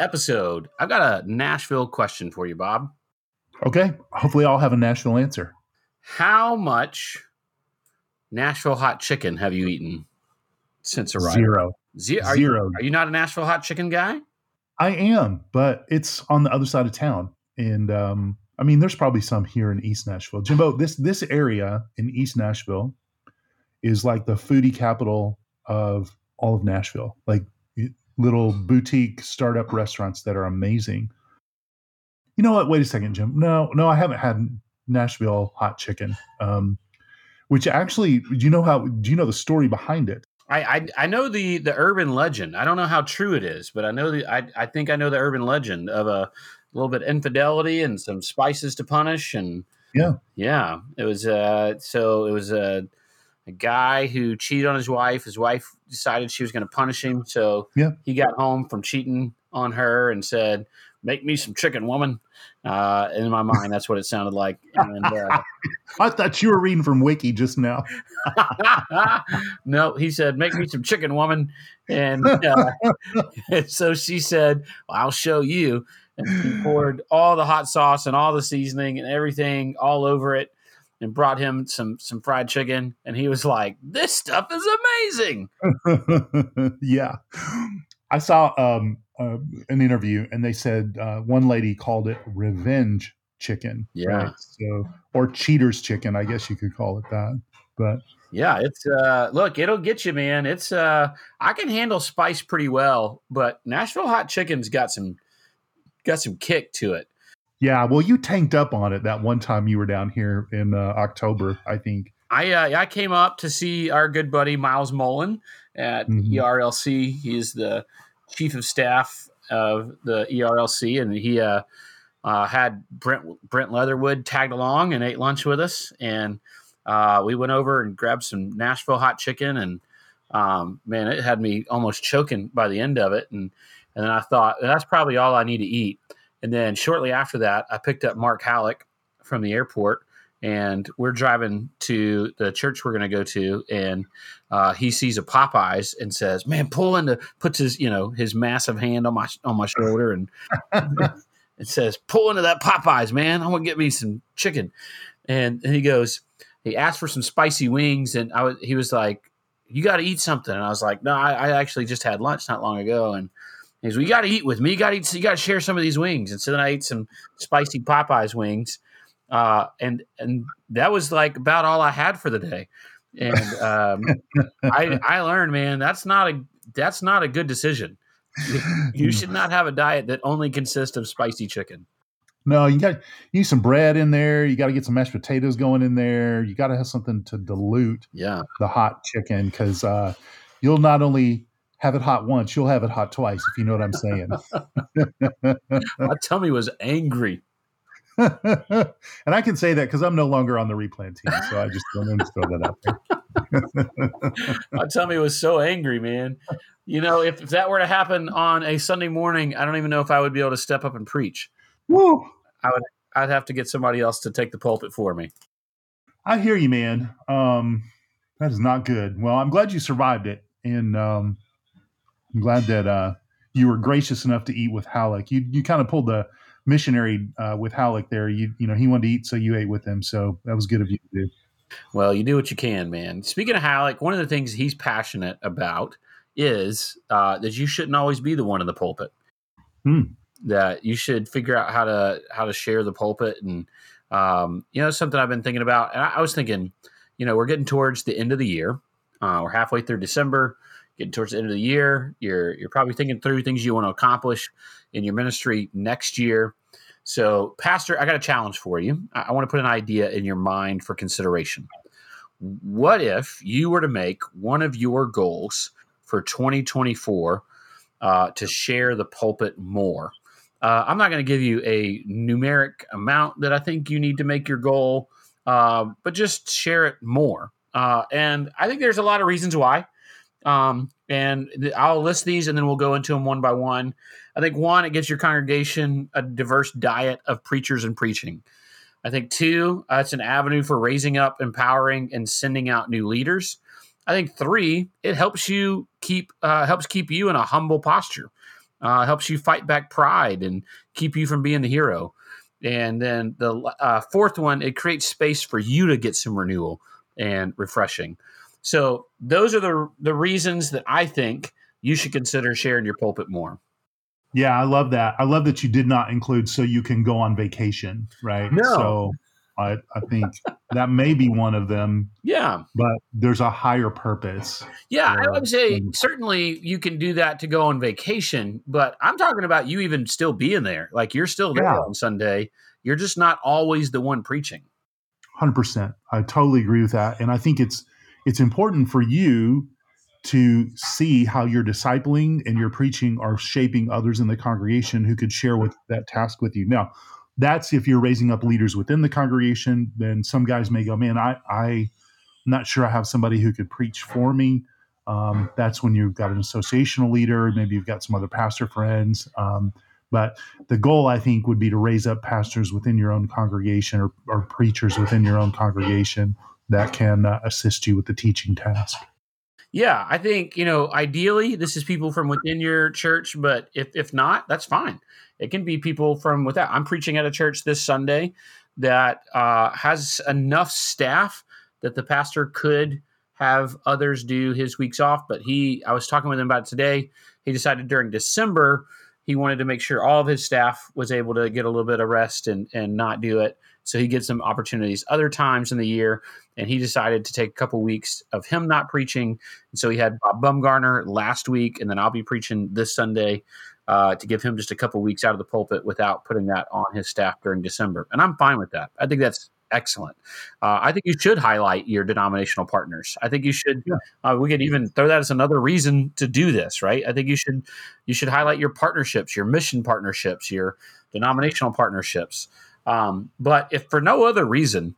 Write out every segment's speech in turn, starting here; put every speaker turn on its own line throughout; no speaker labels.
episode. I've got a Nashville question for you, Bob.
Okay. Hopefully, I'll have a Nashville answer.
How much Nashville hot chicken have you eaten since arrival?
Zero.
Zero. Are
Zero.
You, are you not a Nashville hot chicken guy?
I am, but it's on the other side of town. And um, I mean, there's probably some here in East Nashville. Jimbo, this this area in East Nashville is like the foodie capital of all of Nashville. Like little boutique startup restaurants that are amazing. You know what? Wait a second, Jim. No, no, I haven't had Nashville hot chicken. Um, which actually, do you know how? Do you know the story behind it?
I, I, I know the the urban legend. I don't know how true it is, but I know the I I think I know the urban legend of a little bit infidelity and some spices to punish and
yeah
yeah it was uh so it was a, a guy who cheated on his wife. His wife decided she was going to punish him, so
yeah
he got home from cheating on her and said, "Make me some chicken, woman." Uh, in my mind, that's what it sounded like. And, uh,
I thought you were reading from Wiki just now.
no, he said, "Make me some chicken, woman," and, uh, so she said, well, "I'll show you." And he poured all the hot sauce and all the seasoning and everything all over it, and brought him some some fried chicken, and he was like, "This stuff is amazing."
yeah, I saw um, uh, an interview, and they said uh, one lady called it revenge chicken.
Yeah.
Right? So or cheaters chicken, I guess you could call it that. But
yeah, it's uh look, it'll get you, man. It's uh I can handle spice pretty well, but Nashville hot chicken's got some got some kick to it.
Yeah, well, you tanked up on it that one time you were down here in uh, October, I think.
I uh, I came up to see our good buddy Miles Mullin at mm-hmm. ERLC. He's the chief of staff of the ERLC, and he uh, uh, had Brent Brent Leatherwood tagged along and ate lunch with us, and uh, we went over and grabbed some Nashville hot chicken, and um, man, it had me almost choking by the end of it, and and then I thought that's probably all I need to eat. And then shortly after that, I picked up Mark Hallock from the airport, and we're driving to the church we're going to go to, and uh, he sees a Popeyes and says, "Man, pull into." Puts his you know his massive hand on my on my shoulder and it says, "Pull into that Popeyes, man. I want to get me some chicken." And, and he goes, he asked for some spicy wings, and I was he was like, "You got to eat something," and I was like, "No, I, I actually just had lunch not long ago," and He's, well, you got to eat with me. You got to eat. You got to share some of these wings. And so then I ate some spicy Popeyes wings, uh, and and that was like about all I had for the day. And um, I I learned, man, that's not a that's not a good decision. You should not have a diet that only consists of spicy chicken.
No, you got you need some bread in there. You got to get some mashed potatoes going in there. You got to have something to dilute
yeah.
the hot chicken because uh, you'll not only have it hot once, you'll have it hot twice, if you know what I'm saying.
My tummy was angry.
and I can say that because I'm no longer on the replant team, so I just don't to throw that out
there. My tummy was so angry, man. You know, if, if that were to happen on a Sunday morning, I don't even know if I would be able to step up and preach.
Woo!
I would. I'd have to get somebody else to take the pulpit for me.
I hear you, man. Um, that is not good. Well, I'm glad you survived it, and um, I'm glad that uh, you were gracious enough to eat with Hallock. You you kind of pulled the missionary uh, with Hallock there. You you know he wanted to eat, so you ate with him. So that was good of you to do.
Well, you do what you can, man. Speaking of Hallock, one of the things he's passionate about is uh, that you shouldn't always be the one in the pulpit.
Hmm.
That you should figure out how to how to share the pulpit, and um, you know something I've been thinking about. And I, I, was thinking, you know, we're getting towards the end of the year. Uh, we're halfway through December getting towards the end of the year. You're you're probably thinking through things you want to accomplish in your ministry next year. So, Pastor, I got a challenge for you. I, I want to put an idea in your mind for consideration. What if you were to make one of your goals for 2024 uh, to share the pulpit more? Uh, I'm not going to give you a numeric amount that I think you need to make your goal, uh, but just share it more. Uh, and I think there's a lot of reasons why. Um, and th- I'll list these and then we'll go into them one by one. I think one, it gives your congregation a diverse diet of preachers and preaching. I think two, uh, it's an avenue for raising up, empowering, and sending out new leaders. I think three, it helps you keep uh, helps keep you in a humble posture, uh, helps you fight back pride and keep you from being the hero. And then the uh, fourth one, it creates space for you to get some renewal and refreshing. So those are the the reasons that I think you should consider sharing your pulpit more.
Yeah, I love that. I love that you did not include so you can go on vacation, right?
No.
So I, I think that may be one of them.
Yeah.
But there's a higher purpose.
Yeah, I would say certainly you can do that to go on vacation, but I'm talking about you even still being there. Like you're still there yeah. on Sunday. You're just not always the one preaching.
100%. I totally agree with that. And I think it's it's important for you to see how your discipling and your preaching are shaping others in the congregation who could share with that task with you. Now, that's if you're raising up leaders within the congregation. Then some guys may go, "Man, I, I'm not sure I have somebody who could preach for me." Um, that's when you've got an associational leader. Maybe you've got some other pastor friends. Um, but the goal, I think, would be to raise up pastors within your own congregation or, or preachers within your own congregation that can uh, assist you with the teaching task.
Yeah, I think, you know, ideally this is people from within your church, but if if not, that's fine. It can be people from without. I'm preaching at a church this Sunday that uh, has enough staff that the pastor could have others do his weeks off, but he I was talking with him about today. He decided during December he wanted to make sure all of his staff was able to get a little bit of rest and and not do it so he gets some opportunities other times in the year. And he decided to take a couple weeks of him not preaching. And so he had Bob Bumgarner last week, and then I'll be preaching this Sunday uh, to give him just a couple weeks out of the pulpit without putting that on his staff during December. And I'm fine with that. I think that's excellent. Uh, I think you should highlight your denominational partners. I think you should. Yeah. Uh, we could even throw that as another reason to do this, right? I think you should you should highlight your partnerships, your mission partnerships, your denominational partnerships. Um, but if for no other reason,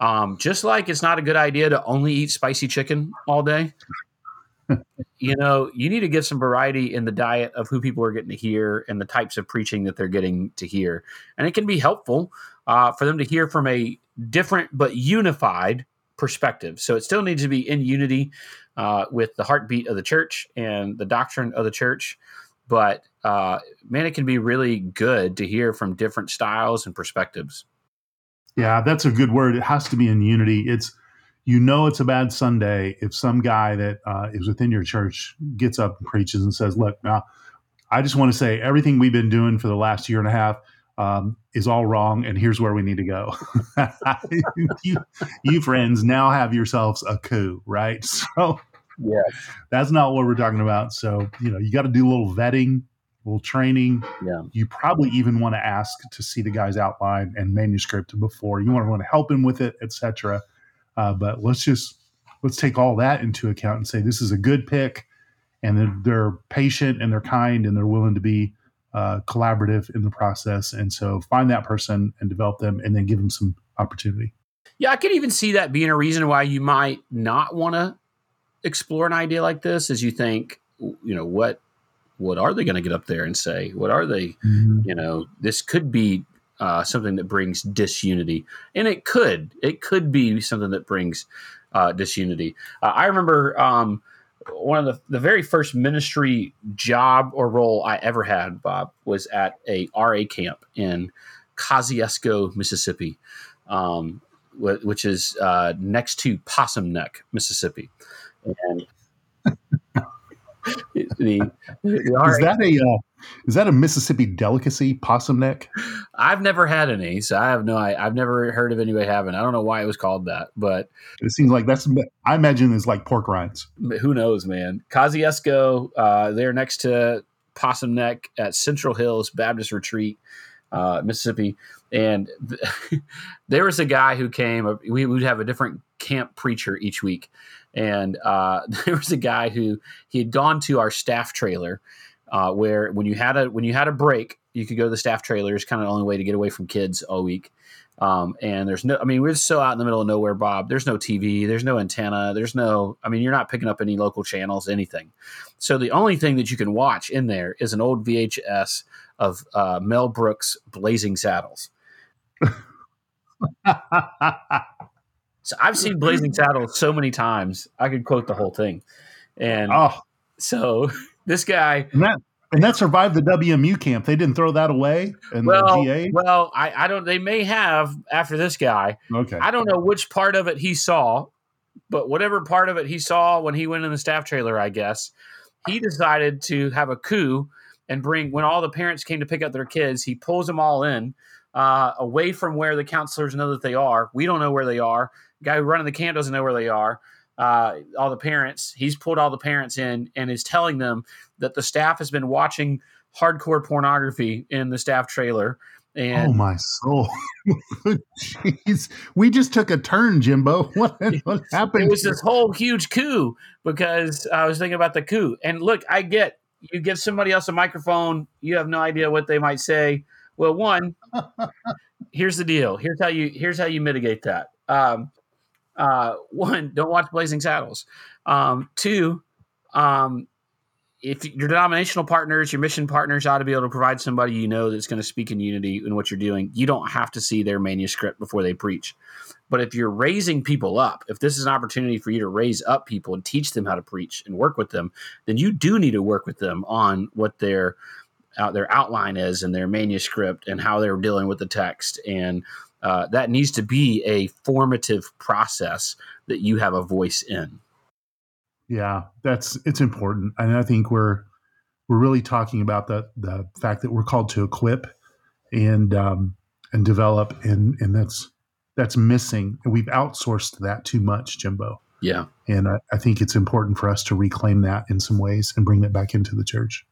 um, just like it's not a good idea to only eat spicy chicken all day, you know, you need to get some variety in the diet of who people are getting to hear and the types of preaching that they're getting to hear. And it can be helpful uh, for them to hear from a different but unified perspective. So it still needs to be in unity uh, with the heartbeat of the church and the doctrine of the church but uh, man, it can be really good to hear from different styles and perspectives.
Yeah, that's a good word. It has to be in unity. It's you know it's a bad Sunday if some guy that uh, is within your church gets up and preaches and says, "Look, now I just want to say everything we've been doing for the last year and a half um, is all wrong, and here's where we need to go." you, you friends now have yourselves a coup, right? So
yeah.
That's not what we're talking about. So, you know, you got to do a little vetting, a little training.
Yeah.
You probably even want to ask to see the guy's outline and manuscript before. You want to want to help him with it, etc. Uh, but let's just let's take all that into account and say this is a good pick, and they're, they're patient and they're kind and they're willing to be uh, collaborative in the process. And so, find that person and develop them, and then give them some opportunity.
Yeah, I could even see that being a reason why you might not want to explore an idea like this as you think, you know, what what are they going to get up there and say? What are they? Mm-hmm. You know, this could be uh, something that brings disunity, and it could. It could be something that brings uh, disunity. Uh, I remember um, one of the, the very first ministry job or role I ever had, Bob, was at a RA camp in Kosciusko, Mississippi, um, which is uh, next to Possum Neck, Mississippi. And
the, the, is that a uh, is that a Mississippi delicacy, possum neck?
I've never had any, so I have no. I, have never heard of anybody having. I don't know why it was called that, but
it seems like that's. I imagine it's like pork rinds.
Who knows, man? Kosciusko, uh, they're next to Possum Neck at Central Hills Baptist Retreat, uh, Mississippi, and th- there was a guy who came. We would have a different camp preacher each week and uh, there was a guy who he had gone to our staff trailer uh, where when you had a when you had a break You could go to the staff trailer. It's kind of the only way to get away from kids all week. Um, and there's no, I mean, we're so out in the middle of nowhere, Bob. There's no TV, there's no antenna, there's no, I mean, you're not picking up any local channels, anything. So the only thing that you can watch in there is an old VHS of uh, Mel Brooks' Blazing Saddles. so I've seen mm-hmm. Blazing Saddles so many times, I could quote the whole thing. And oh. so this guy,
and that, and that survived the WMU camp. They didn't throw that away.
And well, well, I, I don't. They may have after this guy.
Okay.
I don't know which part of it he saw, but whatever part of it he saw when he went in the staff trailer, I guess he decided to have a coup and bring when all the parents came to pick up their kids. He pulls them all in uh, away from where the counselors know that they are. We don't know where they are. The guy running the camp doesn't know where they are uh, all the parents. He's pulled all the parents in and is telling them that the staff has been watching hardcore pornography in the staff trailer. And
oh my soul! Jeez, we just took a turn, Jimbo. What, what happened?
It was this whole huge coup because I was thinking about the coup. And look, I get you give somebody else a microphone, you have no idea what they might say. Well, one, here's the deal. Here's how you here's how you mitigate that. Um, uh, one, don't watch Blazing Saddles. Um, two, um, if your denominational partners, your mission partners ought to be able to provide somebody you know that's going to speak in unity in what you're doing. You don't have to see their manuscript before they preach. But if you're raising people up, if this is an opportunity for you to raise up people and teach them how to preach and work with them, then you do need to work with them on what their uh, their outline is and their manuscript and how they're dealing with the text and uh, that needs to be a formative process that you have a voice in.
Yeah, that's it's important, and I think we're we're really talking about the the fact that we're called to equip and um, and develop, and and that's that's missing, we've outsourced that too much, Jimbo.
Yeah,
and I, I think it's important for us to reclaim that in some ways and bring that back into the church.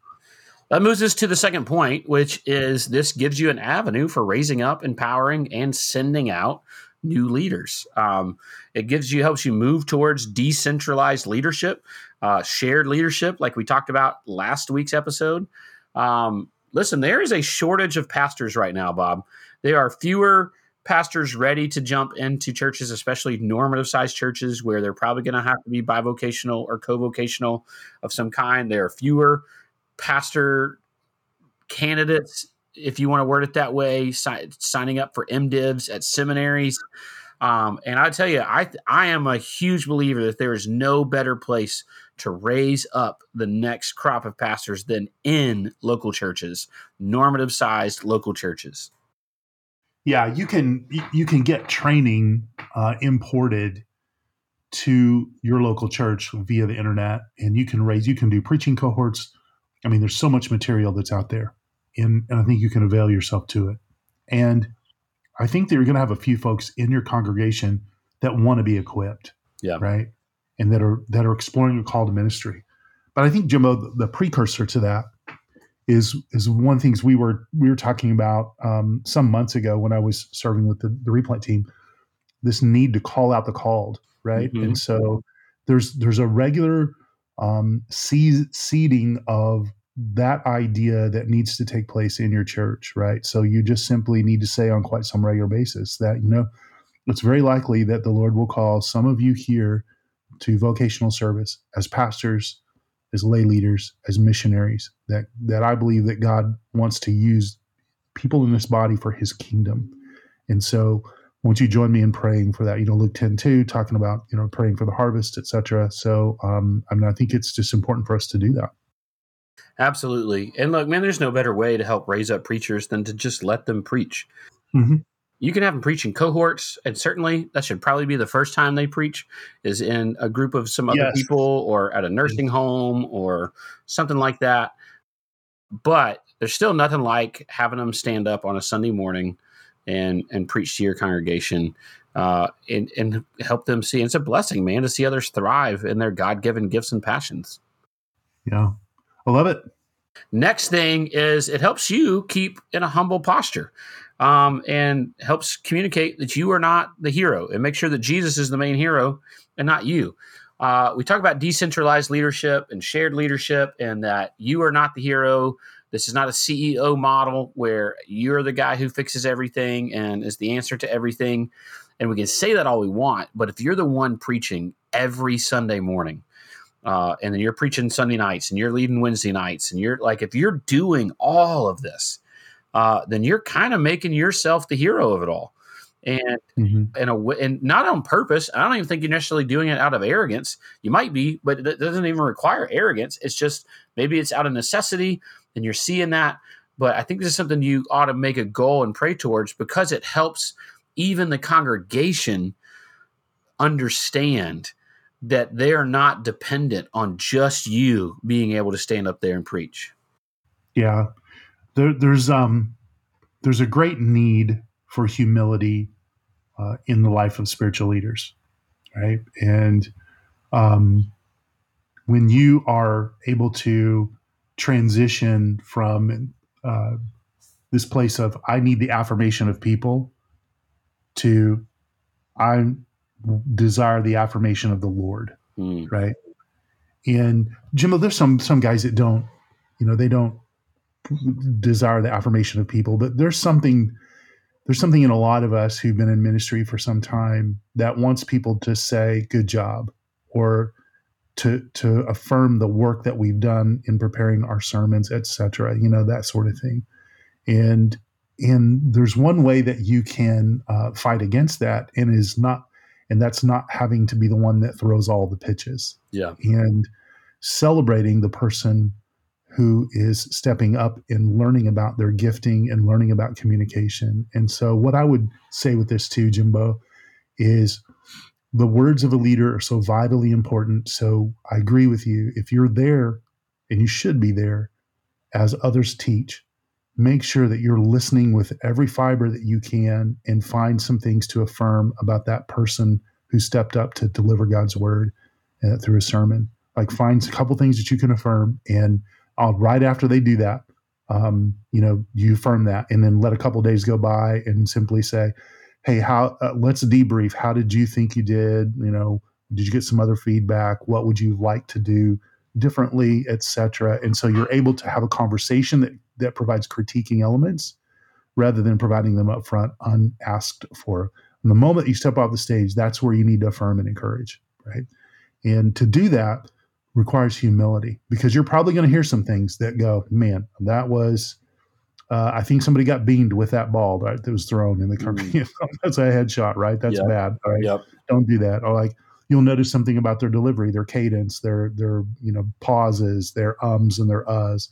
That moves us to the second point, which is this gives you an avenue for raising up, empowering, and sending out new leaders. Um, it gives you helps you move towards decentralized leadership, uh, shared leadership, like we talked about last week's episode. Um, listen, there is a shortage of pastors right now, Bob. There are fewer pastors ready to jump into churches, especially normative sized churches where they're probably going to have to be bivocational or co-vocational of some kind. There are fewer pastor candidates, if you want to word it that way, si- signing up for MDivs at seminaries. Um, and I tell you, I I am a huge believer that there is no better place to raise up the next crop of pastors than in local churches, normative sized local churches.
Yeah, you can you can get training uh, imported to your local church via the internet, and you can raise you can do preaching cohorts I mean, there's so much material that's out there, and, and I think you can avail yourself to it. And I think that you're going to have a few folks in your congregation that want to be equipped,
yeah,
right, and that are that are exploring a call to ministry. But I think Jimbo, the, the precursor to that is is one of the things we were we were talking about um, some months ago when I was serving with the, the replant team. This need to call out the called, right? Mm-hmm. And so there's there's a regular um, seeding of that idea that needs to take place in your church, right? So you just simply need to say on quite some regular basis that, you know, it's very likely that the Lord will call some of you here to vocational service as pastors, as lay leaders, as missionaries, that, that I believe that God wants to use people in this body for his kingdom. And so won't you join me in praying for that? You know, Luke 10 2, talking about, you know, praying for the harvest, etc. So, um, I mean, I think it's just important for us to do that.
Absolutely. And look, man, there's no better way to help raise up preachers than to just let them preach.
Mm-hmm.
You can have them preach in cohorts, and certainly that should probably be the first time they preach is in a group of some other yes. people or at a nursing home or something like that. But there's still nothing like having them stand up on a Sunday morning and and preach to your congregation uh, and and help them see. It's a blessing, man, to see others thrive in their God given gifts and passions.
Yeah, I love it.
Next thing is it helps you keep in a humble posture. Um, and helps communicate that you are not the hero and make sure that Jesus is the main hero and not you. Uh, we talk about decentralized leadership and shared leadership, and that you are not the hero, This is not a CEO model where you're the guy who fixes everything and is the answer to everything. And we can say that all we want, but if you're the one preaching every Sunday morning, uh, and then you're preaching Sunday nights and you're leading Wednesday nights, and you're like, if you're doing all of this, uh, then you're kind of making yourself the hero of it all. And mm-hmm. in a and not on purpose. I don't even think you're necessarily doing it out of arrogance. You might be, but it doesn't even require arrogance. It's just maybe it's out of necessity, and you're seeing that. But I think this is something you ought to make a goal and pray towards because it helps even the congregation understand that they are not dependent on just you being able to stand up there and preach.
Yeah. There, there's um there's a great need for humility uh, in the life of spiritual leaders, right? And um, when you are able to transition from uh, this place of I need the affirmation of people to I desire the affirmation of the Lord, mm. right? And Jimbo, there's some some guys that don't, you know, they don't desire the affirmation of people, but there's something there's something in a lot of us who've been in ministry for some time that wants people to say good job or to to affirm the work that we've done in preparing our sermons, etc. You know that sort of thing, and and there's one way that you can uh, fight against that, and is not, and that's not having to be the one that throws all the pitches.
Yeah,
and celebrating the person who is stepping up and learning about their gifting and learning about communication. And so, what I would say with this too, Jimbo, is the words of a leader are so vitally important. So, I agree with you. If you're there, and you should be there as others teach, make sure that you're listening with every fiber that you can and find some things to affirm about that person who stepped up to deliver God's word uh, through a sermon. Like, find a couple things that you can affirm and I'll, right after they do that, um, you know, you affirm that, and then let a couple days go by and simply say, "Hey, how? Uh, let's debrief. How did you think you did? You know, did you get some other feedback? What would you like to do differently, etc." And so you're able to have a conversation that that provides critiquing elements rather than providing them up front unasked for. And the moment you step off the stage, that's where you need to affirm and encourage, right? And to do that, requires humility because you're probably going to hear some things that go, man, that was, uh, I think somebody got beamed with that ball right, that was thrown in the mm. That's a headshot, right? That's yep. bad. Right? Yep. Don't do that. Or like you'll notice something about their delivery, their cadence, their their you know pauses, their ums and their uhs.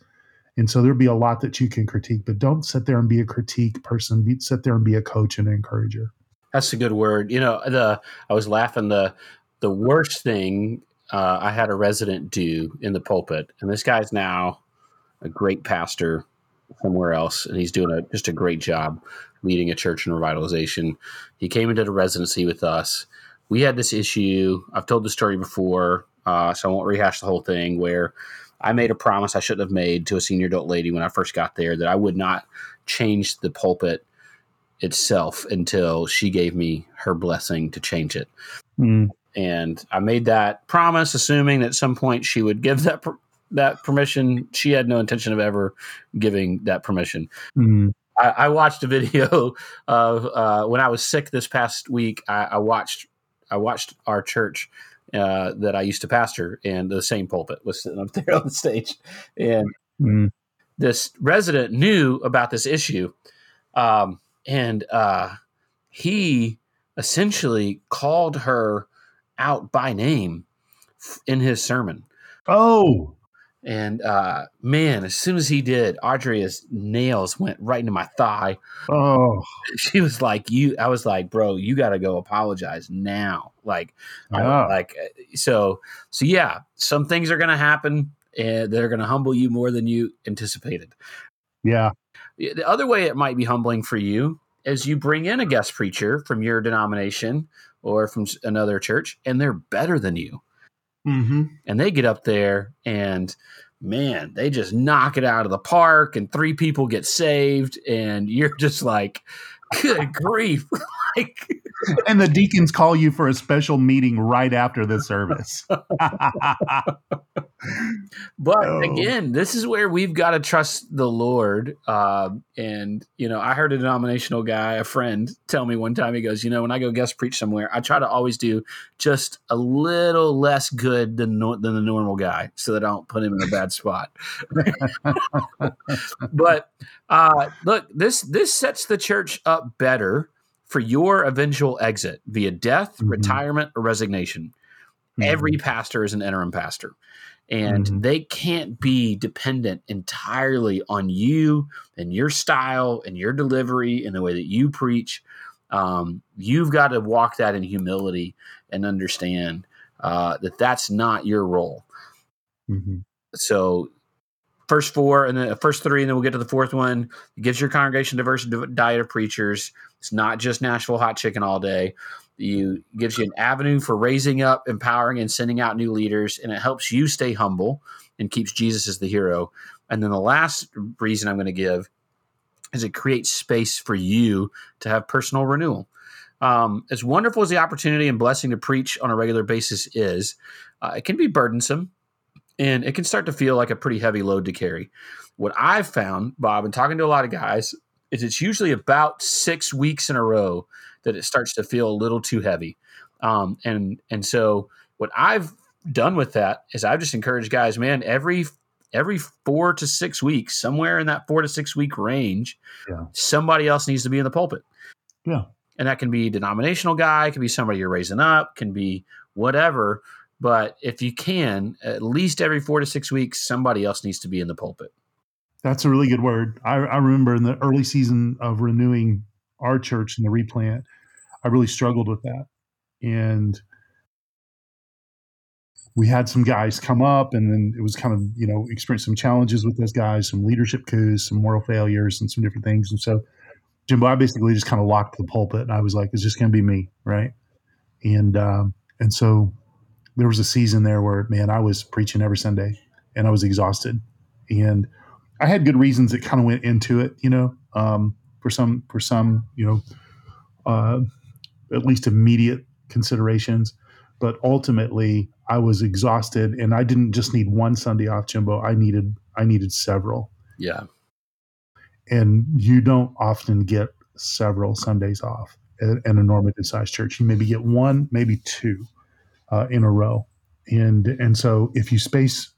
And so there'll be a lot that you can critique, but don't sit there and be a critique person. Be, sit there and be a coach and an encourager.
That's a good word. You know, the I was laughing. The the worst thing uh, I had a resident do in the pulpit, and this guy's now a great pastor somewhere else, and he's doing a, just a great job leading a church in revitalization. He came into the residency with us. We had this issue. I've told the story before, uh, so I won't rehash the whole thing. Where I made a promise I shouldn't have made to a senior adult lady when I first got there that I would not change the pulpit itself until she gave me her blessing to change it. Mm and I made that promise, assuming that at some point she would give that that permission. She had no intention of ever giving that permission. Mm. I, I, watched a video of uh, when I was sick this past week. I, I watched I watched our church uh, that I used to pastor, and the same pulpit was sitting up there on the stage, and mm. this resident knew about this issue, um, and uh, he essentially called her out by name in his sermon.
Oh.
And uh, man, as soon as he did, Audrey's nails went right into my thigh.
Oh,
she was like, "You." I was like, "Bro, you got to go apologize now." Like, I, like so. So yeah, some things are going to happen and they're going to humble you more than you anticipated.
Yeah.
The other way it might be humbling for you is you bring in a guest preacher from your denomination or from another church, and they're better than you.
Mm-hmm.
And they get up there and man, they just knock it out of the park, and three people get saved, and you're just like, good grief. like,
and the deacons call you for a special meeting right after the service.
but oh. again, this is where we've got to trust the Lord. Uh, and, you know, I heard a denominational guy, a friend, tell me one time, he goes, you know, when I go guest preach somewhere, I try to always do just a little less good than, than the normal guy so that I don't put him in a bad spot. but uh, look, this, this sets the church up better for your eventual exit via death, mm-hmm. retirement, or resignation. Mm-hmm. Every pastor is an interim pastor, and mm-hmm. they can't be dependent entirely on you and your style and your delivery and the way that you preach. Um, you've got to walk that in humility and understand uh, that that's not your role. Mm-hmm. So first four and then first three, and then we'll get to the fourth one. It gives your congregation diverse diet of preachers. It's not just Nashville hot chicken all day. You gives you an avenue for raising up, empowering, and sending out new leaders, and it helps you stay humble and keeps Jesus as the hero. And then the last reason I'm going to give is it creates space for you to have personal renewal. Um, as wonderful as the opportunity and blessing to preach on a regular basis is, uh, it can be burdensome and it can start to feel like a pretty heavy load to carry. What I've found, Bob, and talking to a lot of guys, is it's usually about six weeks in a row that it starts to feel a little too heavy. Um, and and so what I've done with that is I've just encouraged guys, man, every every four to six weeks, somewhere in that four to six week range, yeah. somebody else needs to be in the pulpit.
Yeah.
And that can be denominational guy, can be somebody you're raising up, can be whatever. But if you can, at least every four to six weeks, somebody else needs to be in the pulpit.
That's a really good word. I, I remember in the early season of renewing our church in the replant, I really struggled with that. And we had some guys come up and then it was kind of, you know, experienced some challenges with those guys, some leadership coups, some moral failures and some different things. And so Jimbo, I basically just kind of locked the pulpit and I was like, it's just going to be me. Right. And, um, and so there was a season there where man i was preaching every sunday and i was exhausted and i had good reasons that kind of went into it you know um, for some for some you know uh, at least immediate considerations. But ultimately i was exhausted and i didn't just need one sunday off jimbo i needed i needed several.
Yeah.
And you don't often get several sundays off at, at a normative sized church. You maybe get one maybe two uh, in a row. And and so if you space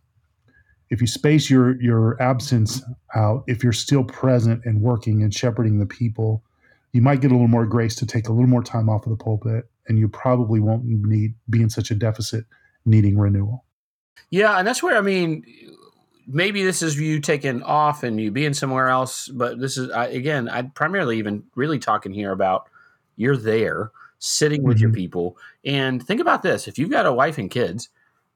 if you space your your absence out, if you're still present and working and shepherding the people, you might get a little more grace to take a little more time off of the pulpit, and you probably won't need be in such a deficit needing renewal.
Yeah, and that's where I mean, maybe this is you taking off and you being somewhere else, but this is I, again, I primarily even really talking here about you're there sitting with mm-hmm. your people. And think about this: if you've got a wife and kids,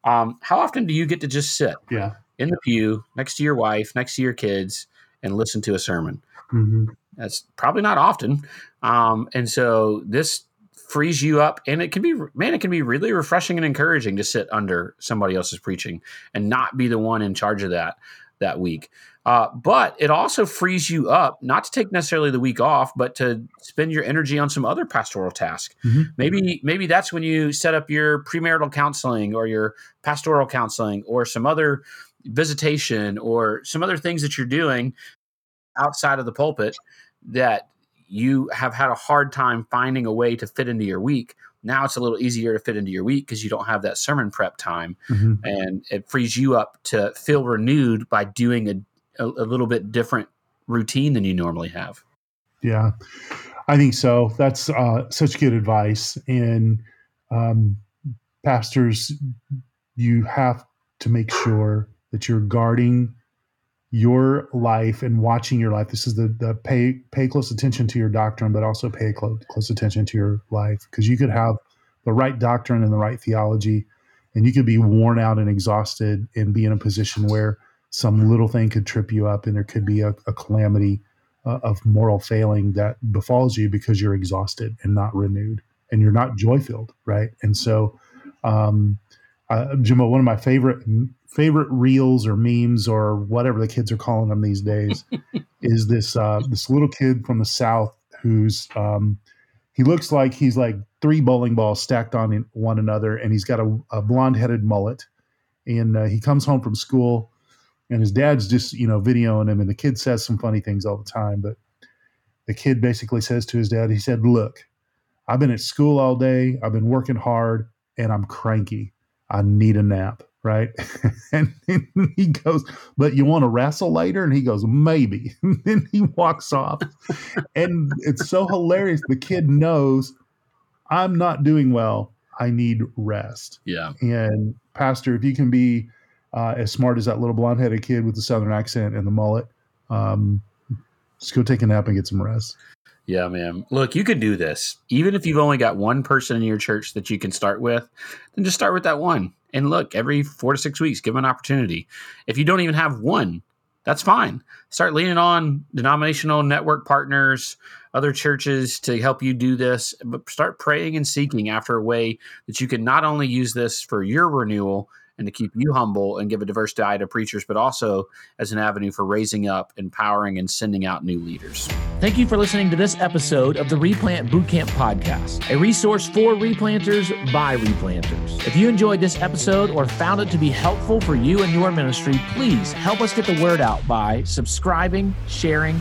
um, how often do you get to just sit
yeah.
In the pew next to your wife, next to your kids, and listen to a sermon?
Mm-hmm.
That's probably not often. Um, and so this frees you up and it can be man it can be really refreshing and encouraging to sit under somebody else's preaching and not be the one in charge of that that week uh, but it also frees you up not to take necessarily the week off, but to spend your energy on some other pastoral task. Mm-hmm. Maybe maybe that's when you set up your premarital counseling or your pastoral counseling or some other visitation or some other things that you're doing outside of the pulpit that you have had a hard time finding a way to fit into your week. Now it's a little easier to fit into your week because you don't have that sermon prep time, mm-hmm. and it frees you up to feel renewed by doing a a, a little bit different routine than you normally have.
Yeah, I think so. That's uh, such good advice. And um, pastors, you have to make sure that you're guarding your life and watching your life. This is the, the pay pay close attention to your doctrine, but also pay close, close attention to your life because you could have the right doctrine and the right theology, and you could be worn out and exhausted and be in a position where some little thing could trip you up and there could be a, a calamity uh, of moral failing that befalls you because you're exhausted and not renewed and you're not joy filled right and so um, uh, Jimbo, one of my favorite favorite reels or memes or whatever the kids are calling them these days is this uh, this little kid from the south who's um, he looks like he's like three bowling balls stacked on one another, and he's got a, a blonde headed mullet. And uh, he comes home from school, and his dad's just you know videoing him, and the kid says some funny things all the time. But the kid basically says to his dad, he said, "Look, I've been at school all day, I've been working hard, and I'm cranky. I need a nap." Right. and, and he goes, But you want to wrestle later? And he goes, Maybe. And then he walks off. and it's so hilarious. The kid knows I'm not doing well. I need rest.
Yeah.
And Pastor, if you can be uh, as smart as that little blonde headed kid with the southern accent and the mullet, um, just go take a nap and get some rest.
Yeah, man. Look, you can do this. Even if you've only got one person in your church that you can start with, then just start with that one. And look, every four to six weeks, give them an opportunity. If you don't even have one, that's fine. Start leaning on denominational network partners, other churches to help you do this, but start praying and seeking after a way that you can not only use this for your renewal, and to keep you humble and give a diverse diet of preachers, but also as an avenue for raising up, empowering, and sending out new leaders.
Thank you for listening to this episode of the Replant Bootcamp Podcast, a resource for replanters by replanters. If you enjoyed this episode or found it to be helpful for you and your ministry, please help us get the word out by subscribing, sharing,